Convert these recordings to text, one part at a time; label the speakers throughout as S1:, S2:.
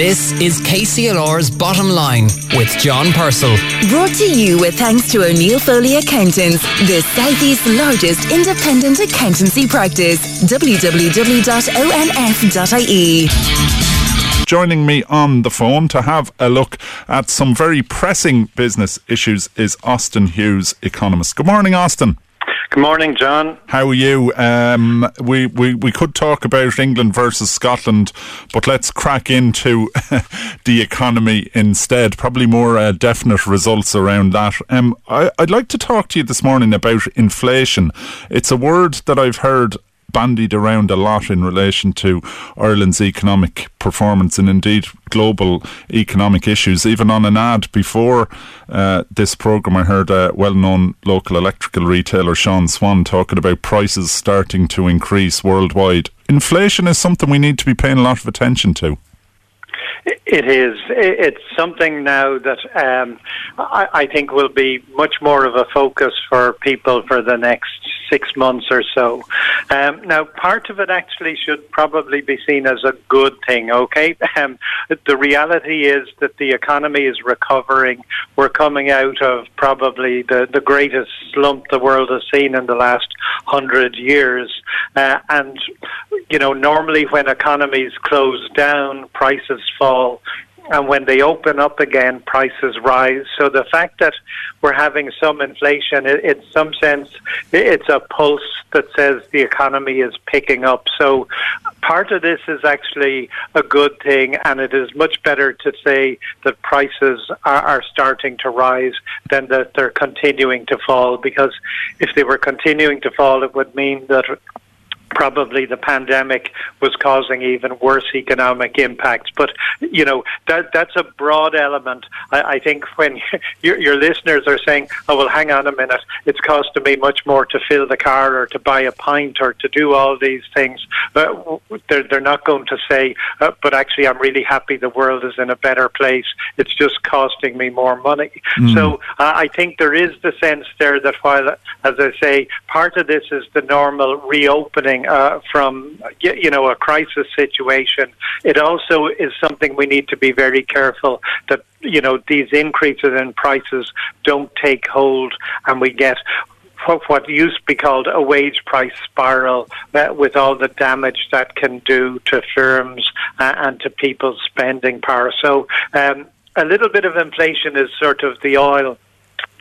S1: This is KCLR's Bottom Line with John Purcell.
S2: Brought to you with thanks to O'Neill Foley Accountants, the Southeast's largest independent accountancy practice. www.onf.ie.
S3: Joining me on the phone to have a look at some very pressing business issues is Austin Hughes, economist. Good morning, Austin.
S4: Good morning, John.
S3: How are you? Um, we, we, we could talk about England versus Scotland, but let's crack into the economy instead. Probably more uh, definite results around that. Um, I, I'd like to talk to you this morning about inflation. It's a word that I've heard bandied around a lot in relation to Ireland's economic performance and indeed global economic issues. Even on an ad before uh, this programme, I heard a well known local electrical retailer, Sean Swan, talking about prices starting to increase worldwide. Inflation is something we need to be paying a lot of attention to.
S4: It is. It's something now that um, I, I, think will be much more of a focus for people for the next six months or so. Um, now, part of it actually should probably be seen as a good thing, okay? Um, the reality is that the economy is recovering. We're coming out of probably the, the greatest slump the world has seen in the last hundred years. Uh, and, you know, normally when economies close down, prices fall and when they open up again, prices rise. So the fact that we're having some inflation, in some sense, it's a pulse that says the economy is picking up. So part of this is actually a good thing, and it is much better to say that prices are, are starting to rise than that they're continuing to fall. Because if they were continuing to fall, it would mean that probably the pandemic was causing even worse economic impacts. But you know that that's a broad element. I, I think when your, your listeners are saying, "Oh well, hang on a minute, it's costing me much more to fill the car or to buy a pint or to do all these things," but they're they're not going to say, uh, "But actually, I'm really happy the world is in a better place. It's just costing me more money." Mm. So uh, I think there is the sense there that while, as I say, part of this is the normal reopening uh, from you know a crisis situation. It also is something we need to be very careful that you know these increases in prices don't take hold, and we get what used to be called a wage price spiral uh, with all the damage that can do to firms uh, and to people's spending power. So um, a little bit of inflation is sort of the oil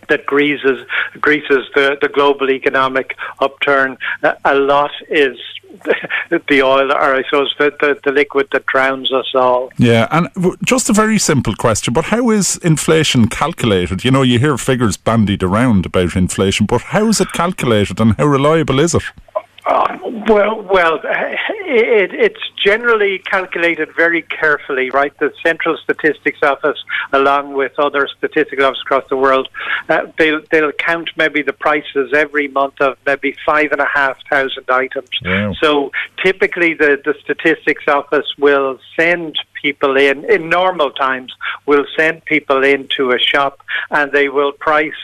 S4: that greases greases the, the global economic upturn. a lot is the oil, or I suppose the, the, the, liquid that drowns us all.
S3: Yeah, and just a very simple question, but how is inflation calculated? You know, you hear figures bandied around about inflation, but how is it calculated and how reliable is it?
S4: Uh, well, well, it, it's generally calculated very carefully, right? The Central Statistics Office, along with other statistical offices across the world, uh, they'll they'll count maybe the prices every month of maybe five and a half thousand items. So typically, the the Statistics Office will send people in in normal times. Will send people into a shop and they will price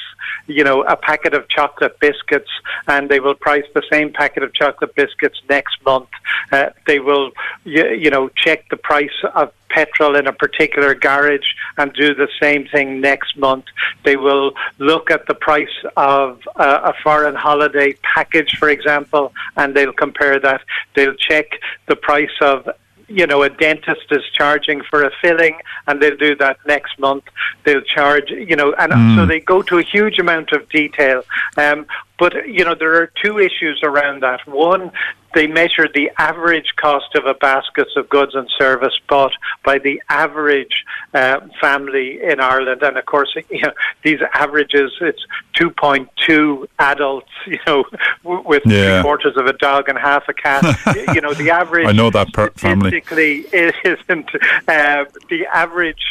S4: you know, a packet of chocolate biscuits, and they will price the same packet of chocolate biscuits next month. Uh, they will, you, you know, check the price of petrol in a particular garage and do the same thing next month. They will look at the price of uh, a foreign holiday package, for example, and they'll compare that. They'll check the price of you know, a dentist is charging for a filling and they'll do that next month. They'll charge, you know, and mm. so they go to a huge amount of detail. Um, but, you know, there are two issues around that. One, they measure the average cost of a basket of goods and service bought by the average uh, family in Ireland. And of course, you know, these averages, it's 2.2 adults, you know, with yeah. three quarters of a dog and half a cat. you know, the average.
S3: I know that per- family.
S4: Statistically, isn't uh, the average.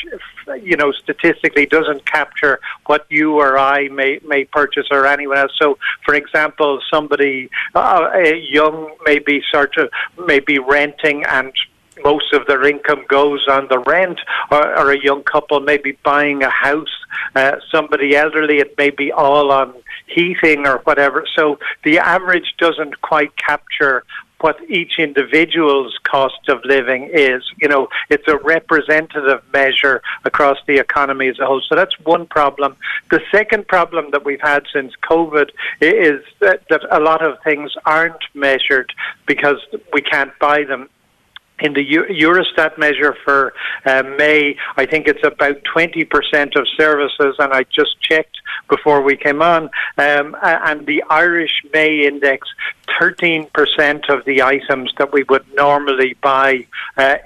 S4: You know, statistically, doesn't capture what you or I may may purchase or anyone else. So, for example, somebody, uh, a young, maybe sort of, maybe renting and most of their income goes on the rent, or, or a young couple maybe buying a house. Uh, somebody elderly, it may be all on heating or whatever. So the average doesn't quite capture what each individual's cost of living is. You know, it's a representative measure across the economy as a whole. So that's one problem. The second problem that we've had since COVID is that, that a lot of things aren't measured because we can't buy them in the Eurostat measure for uh, May, I think it's about 20% of services, and I just checked before we came on. Um, and the Irish May index, 13% of the items that we would normally buy uh,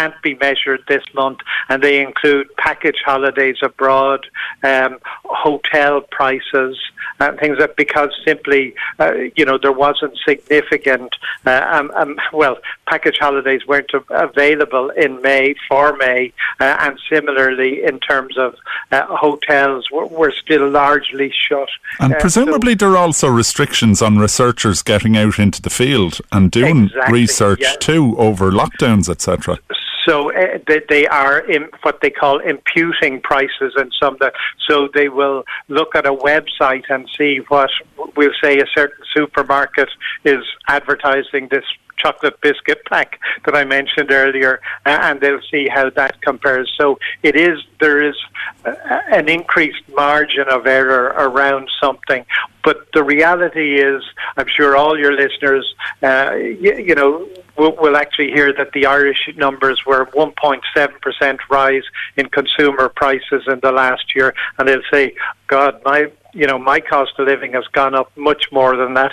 S4: can't be measured this month, and they include package holidays abroad, um, hotel prices, and things that because simply, uh, you know, there wasn't significant, uh, um, um, well, package holidays weren't available in May for May, uh, and similarly in terms of uh, hotels, we're, we're, still largely shut.
S3: And uh, presumably, so, there are also restrictions on researchers getting out into the field and doing exactly, research yeah. too over lockdowns, etc.
S4: So uh, they, are what they call imputing prices and some that so they will look at a website and see what we'll say a certain supermarket is advertising this chocolate biscuit pack that I mentioned earlier, and they'll see how that compares. So it is there is an increased margin of error around something, but the reality is, I'm sure all your listeners, uh, you, you know, will, will actually hear that the Irish numbers were 1.7% rise in consumer prices in the last year, and they'll say, God, my you know, my cost of living has gone up much more than that,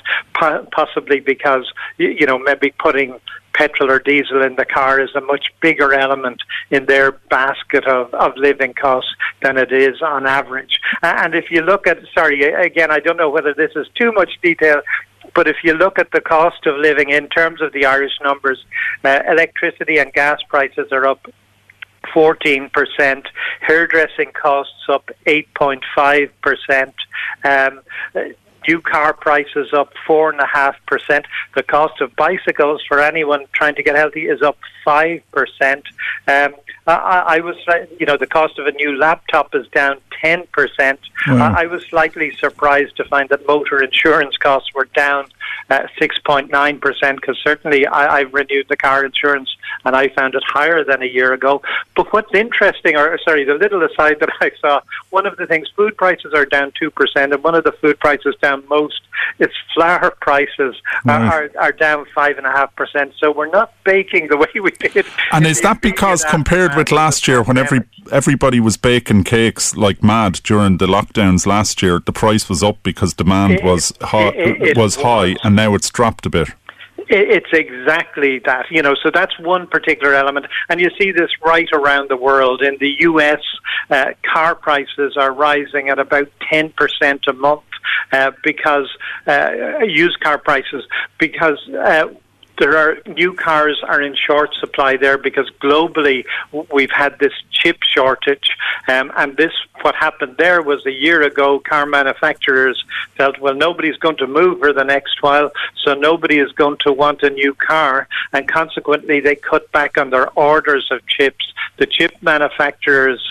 S4: possibly because, you know, maybe putting petrol or diesel in the car is a much bigger element in their basket of, of living costs than it is on average. And if you look at, sorry, again, I don't know whether this is too much detail, but if you look at the cost of living in terms of the Irish numbers, uh, electricity and gas prices are up 14%, hairdressing costs up 8.5%. Um, new car prices up four and a half percent. The cost of bicycles for anyone trying to get healthy is up five percent. Um, I, I, was, you know, the cost of a new laptop is down ten percent. Wow. I, I was slightly surprised to find that motor insurance costs were down 6.9%, because certainly I, I've renewed the car insurance and I found it higher than a year ago. But what's interesting, or sorry, the little aside that I saw, one of the things, food prices are down 2%, and one of the food prices down most is flour prices mm. are, are down 5.5%. So we're not baking the way we did.
S3: And is that because compared with last year when every everybody was baking cakes like mad during the lockdowns last year, the price was up because demand it, was high, it, it, was high and now it's dropped a bit.
S4: It's exactly that, you know. So that's one particular element, and you see this right around the world. In the U.S., uh, car prices are rising at about ten percent a month uh, because uh, used car prices because uh, there are new cars are in short supply there because globally we've had this chip shortage, um, and this what happened there was a year ago. Car manufacturers felt well nobody's going to move for the next while, so nobody is going to want a new car, and consequently they cut back on their orders of chips. The chip manufacturers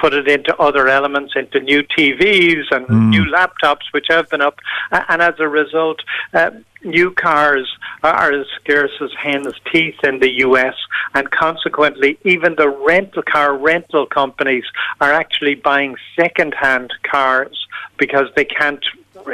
S4: put it into other elements, into new TVs and mm. new laptops, which have been up. And as a result, uh, new cars are as scarce as hen's teeth in the US, and consequently, even the rental car rental companies are actually buying second-hand cars because they can't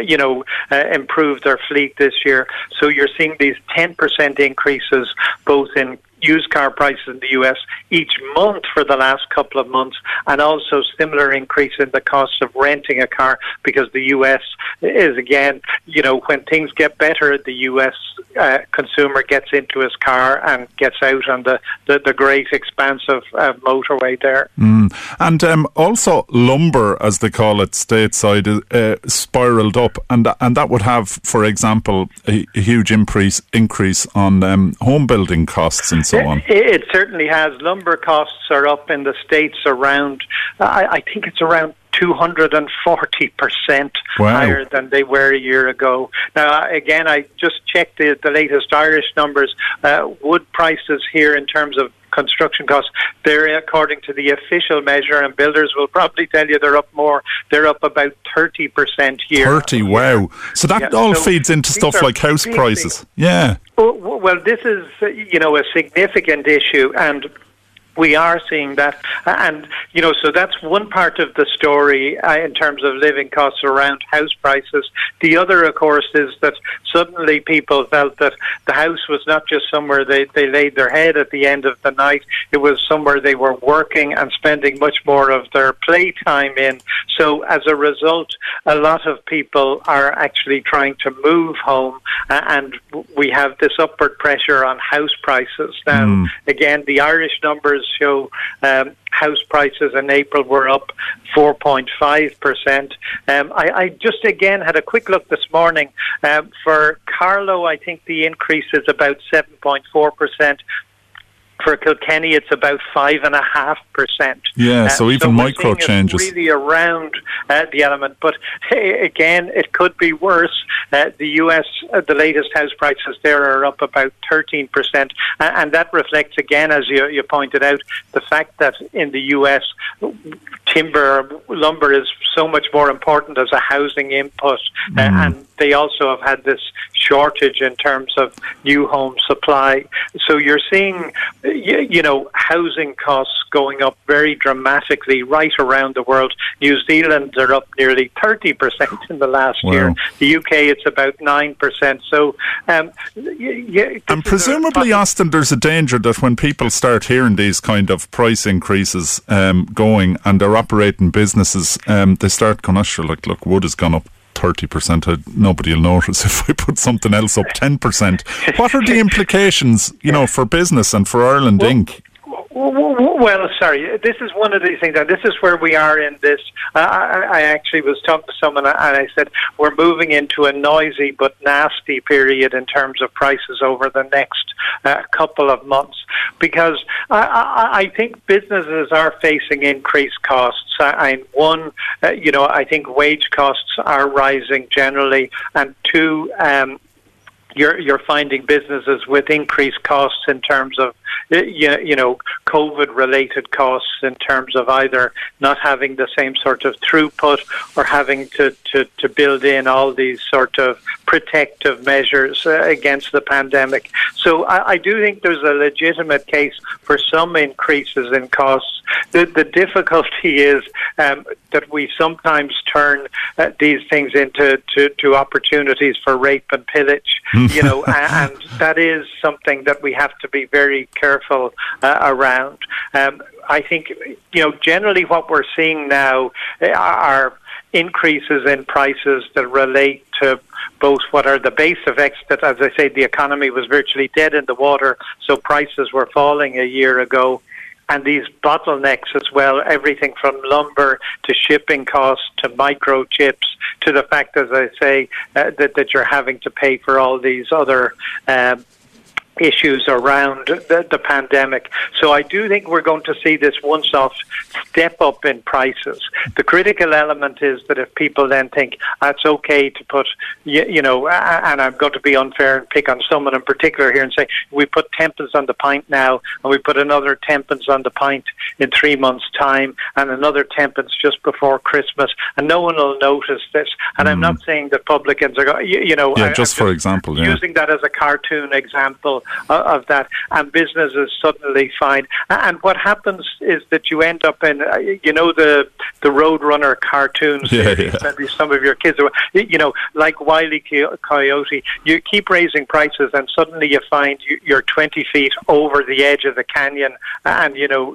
S4: you know, uh, improve their fleet this year. So you're seeing these 10% increases both in used car prices in the US each month for the last couple of months, and also similar increase in the cost of renting a car because the US is again, you know, when things get better, the US uh, consumer gets into his car and gets out on the, the, the great expanse of uh, motorway there.
S3: Mm. And um, also lumber, as they call it stateside, uh, spiraled up, and and that would have, for example, a, a huge increase increase on um, home building costs and so on.
S4: It, it, certainly has. Lumber costs are up in the states around. I, I think it's around 240%
S3: Wow.
S4: higher than they were a year ago. Now, again, I just checked the, the latest Irish numbers. Uh, wood prices here in terms of construction costs, they're according to the official measure, and builders will probably tell you they're up more. They're up about 30% year.
S3: 30, wow. So that
S4: Yeah,
S3: all
S4: so
S3: feeds into stuff like house prices. Yeah.
S4: Oh, Well, this is, you know, a significant issue, and we are seeing that. And, you know, so that's one part of the story uh, in terms of living costs around house prices. The other, of course, is that suddenly people felt that the house was not just somewhere they, they laid their head at the end of the night, it was somewhere they were working and spending much more of their playtime in. So as a result, a lot of people are actually trying to move home, uh, and we have this upward pressure on house prices. Now, again, the Irish numbers show um, house prices in April were up 4.5%. Um, I, I just again had a quick look this morning. Um, for Carlow, I think the increase is about 7.4%. For Kilkenny, it's about five and a half percent.
S3: Yeah, so even
S4: we're
S3: micro changes.
S4: really around uh, the element. But hey, again, it could be worse. Uh, the U.S. Uh, the latest house prices there are up about thirteen percent, and that reflects again, as you, you pointed out, the fact that in the U.S. timber lumber is so much more important as a housing input, uh, and they also have had this shortage in terms of new home supply. So you're seeing, you, know, housing costs going up very dramatically right around the world. New Zealand are up nearly 30% in the last
S3: Wow.
S4: year. The UK, it's about 9%. So, um, y- y-
S3: And
S4: a
S3: presumably,
S4: possi-
S3: Austin, there's a danger that when people start hearing these kind of price increases um, going and they're operating businesses, um, they start going, oh, sure, like, look, wood has gone up 30%. Nobody will notice if I put something else up 10%. What are the implications, you know, for business and for Ireland Inc.?
S4: Well, sorry. This is one of these things, and this is where we are in this. I, I actually was talking to someone, and I said we're moving into a noisy but nasty period in terms of prices over the next uh, couple of months, because I, I, I think businesses are facing increased costs. I one, uh, you know, I think wage costs are rising generally, and two. Um, you're you're finding businesses with increased costs in terms of you, you know COVID related costs in terms of either not having the same sort of throughput or having to, to, to build in all these sort of protective measures uh, against the pandemic. So I, I do think there's a legitimate case for some increases in costs. The, the difficulty is um, that we sometimes turn uh, these things into to, to opportunities for rape and pillage, you know, a- and that is something that we have to be very careful uh, around. Um, I think, you know, generally what we're seeing now uh, are increases in prices that relate to both what are the base effects that, as I say, the economy was virtually dead in the water, so prices were falling a year ago. And these bottlenecks as well, everything from lumber to shipping costs to microchips to the fact, as I say, uh, that, that you're having to pay for all these other um, issues around the, the pandemic. So I do think we're going to see this once off step up in prices. The critical element is that if people then think that's okay to put, you, you know, and I'm going to be unfair and pick on someone in particular here and say we put tenpence on the pint now and we put another tenpence on the pint in three months' time and another tenpence just before Christmas and no one will notice this. And I'm mm. not saying that publicans are going, you, you know,
S3: Yeah,
S4: I-
S3: just
S4: I'm
S3: for example, yeah.
S4: using that as a cartoon example of that, and businesses suddenly find. And what happens is that you end up in, uh, you know, the the Roadrunner cartoons.
S3: Yeah, yeah.
S4: Maybe some of your kids, are, you know, like Wiley Co- Coyote. You keep raising prices, and suddenly you find you- you're 20 feet over the edge of the canyon, and you know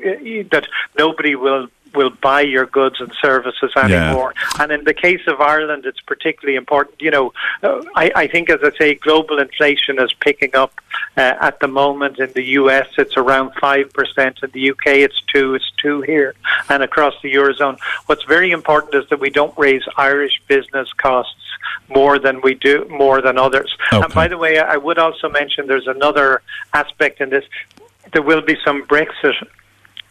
S4: that nobody will will buy your goods and services
S3: Yeah.
S4: anymore. And in the case of Ireland, it's particularly important. You know, uh, I, I think, as I say, global inflation is picking up uh, at the moment. In the US, it's around 5%. In the UK, it's 2 It's 2 here. And across the Eurozone. What's very important is that we don't raise Irish business costs more than we do, more than others.
S3: Okay.
S4: And by the way, I would also mention there's another aspect in this. There will be some Brexit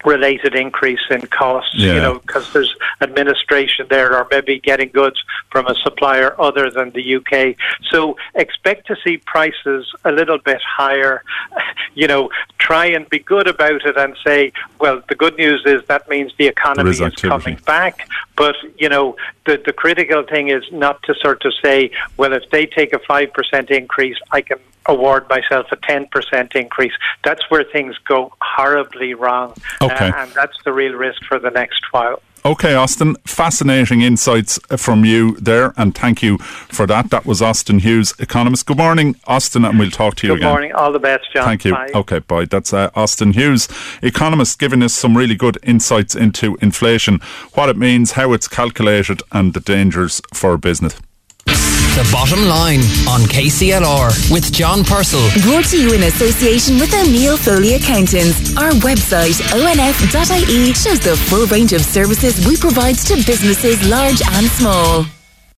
S4: related increase in costs,
S3: Yeah.
S4: you know, because there's administration there or maybe getting goods from a supplier other than the UK. So expect to see prices a little bit higher. You know, try and be good about it and say, well, the good news is that means the economy
S3: is
S4: is coming back. But, you know, the, the critical thing is not to sort of say, well, if they take a 5% increase, I can award myself a 10% increase. That's where things go horribly wrong.
S3: Okay.
S4: Uh, and that's the real risk for the next while.
S3: Okay, Austin, fascinating insights from you there, and thank you for that. That was Austin Hughes, economist. Good morning, Austin, and we'll talk to you
S4: Good
S3: again.
S4: Good morning. All the best, John.
S3: Thank you.
S4: Bye.
S3: Okay, bye. That's uh, Austin Hughes, economist, giving us some really good insights into inflation, what it means, how it's calculated, and the dangers for business.
S1: The bottom line on KCLR with John Purcell.
S2: Brought to you in association with O'Neill Foley Accountants. Our website, onf.ie, shows the full range of services we provide to businesses large and small.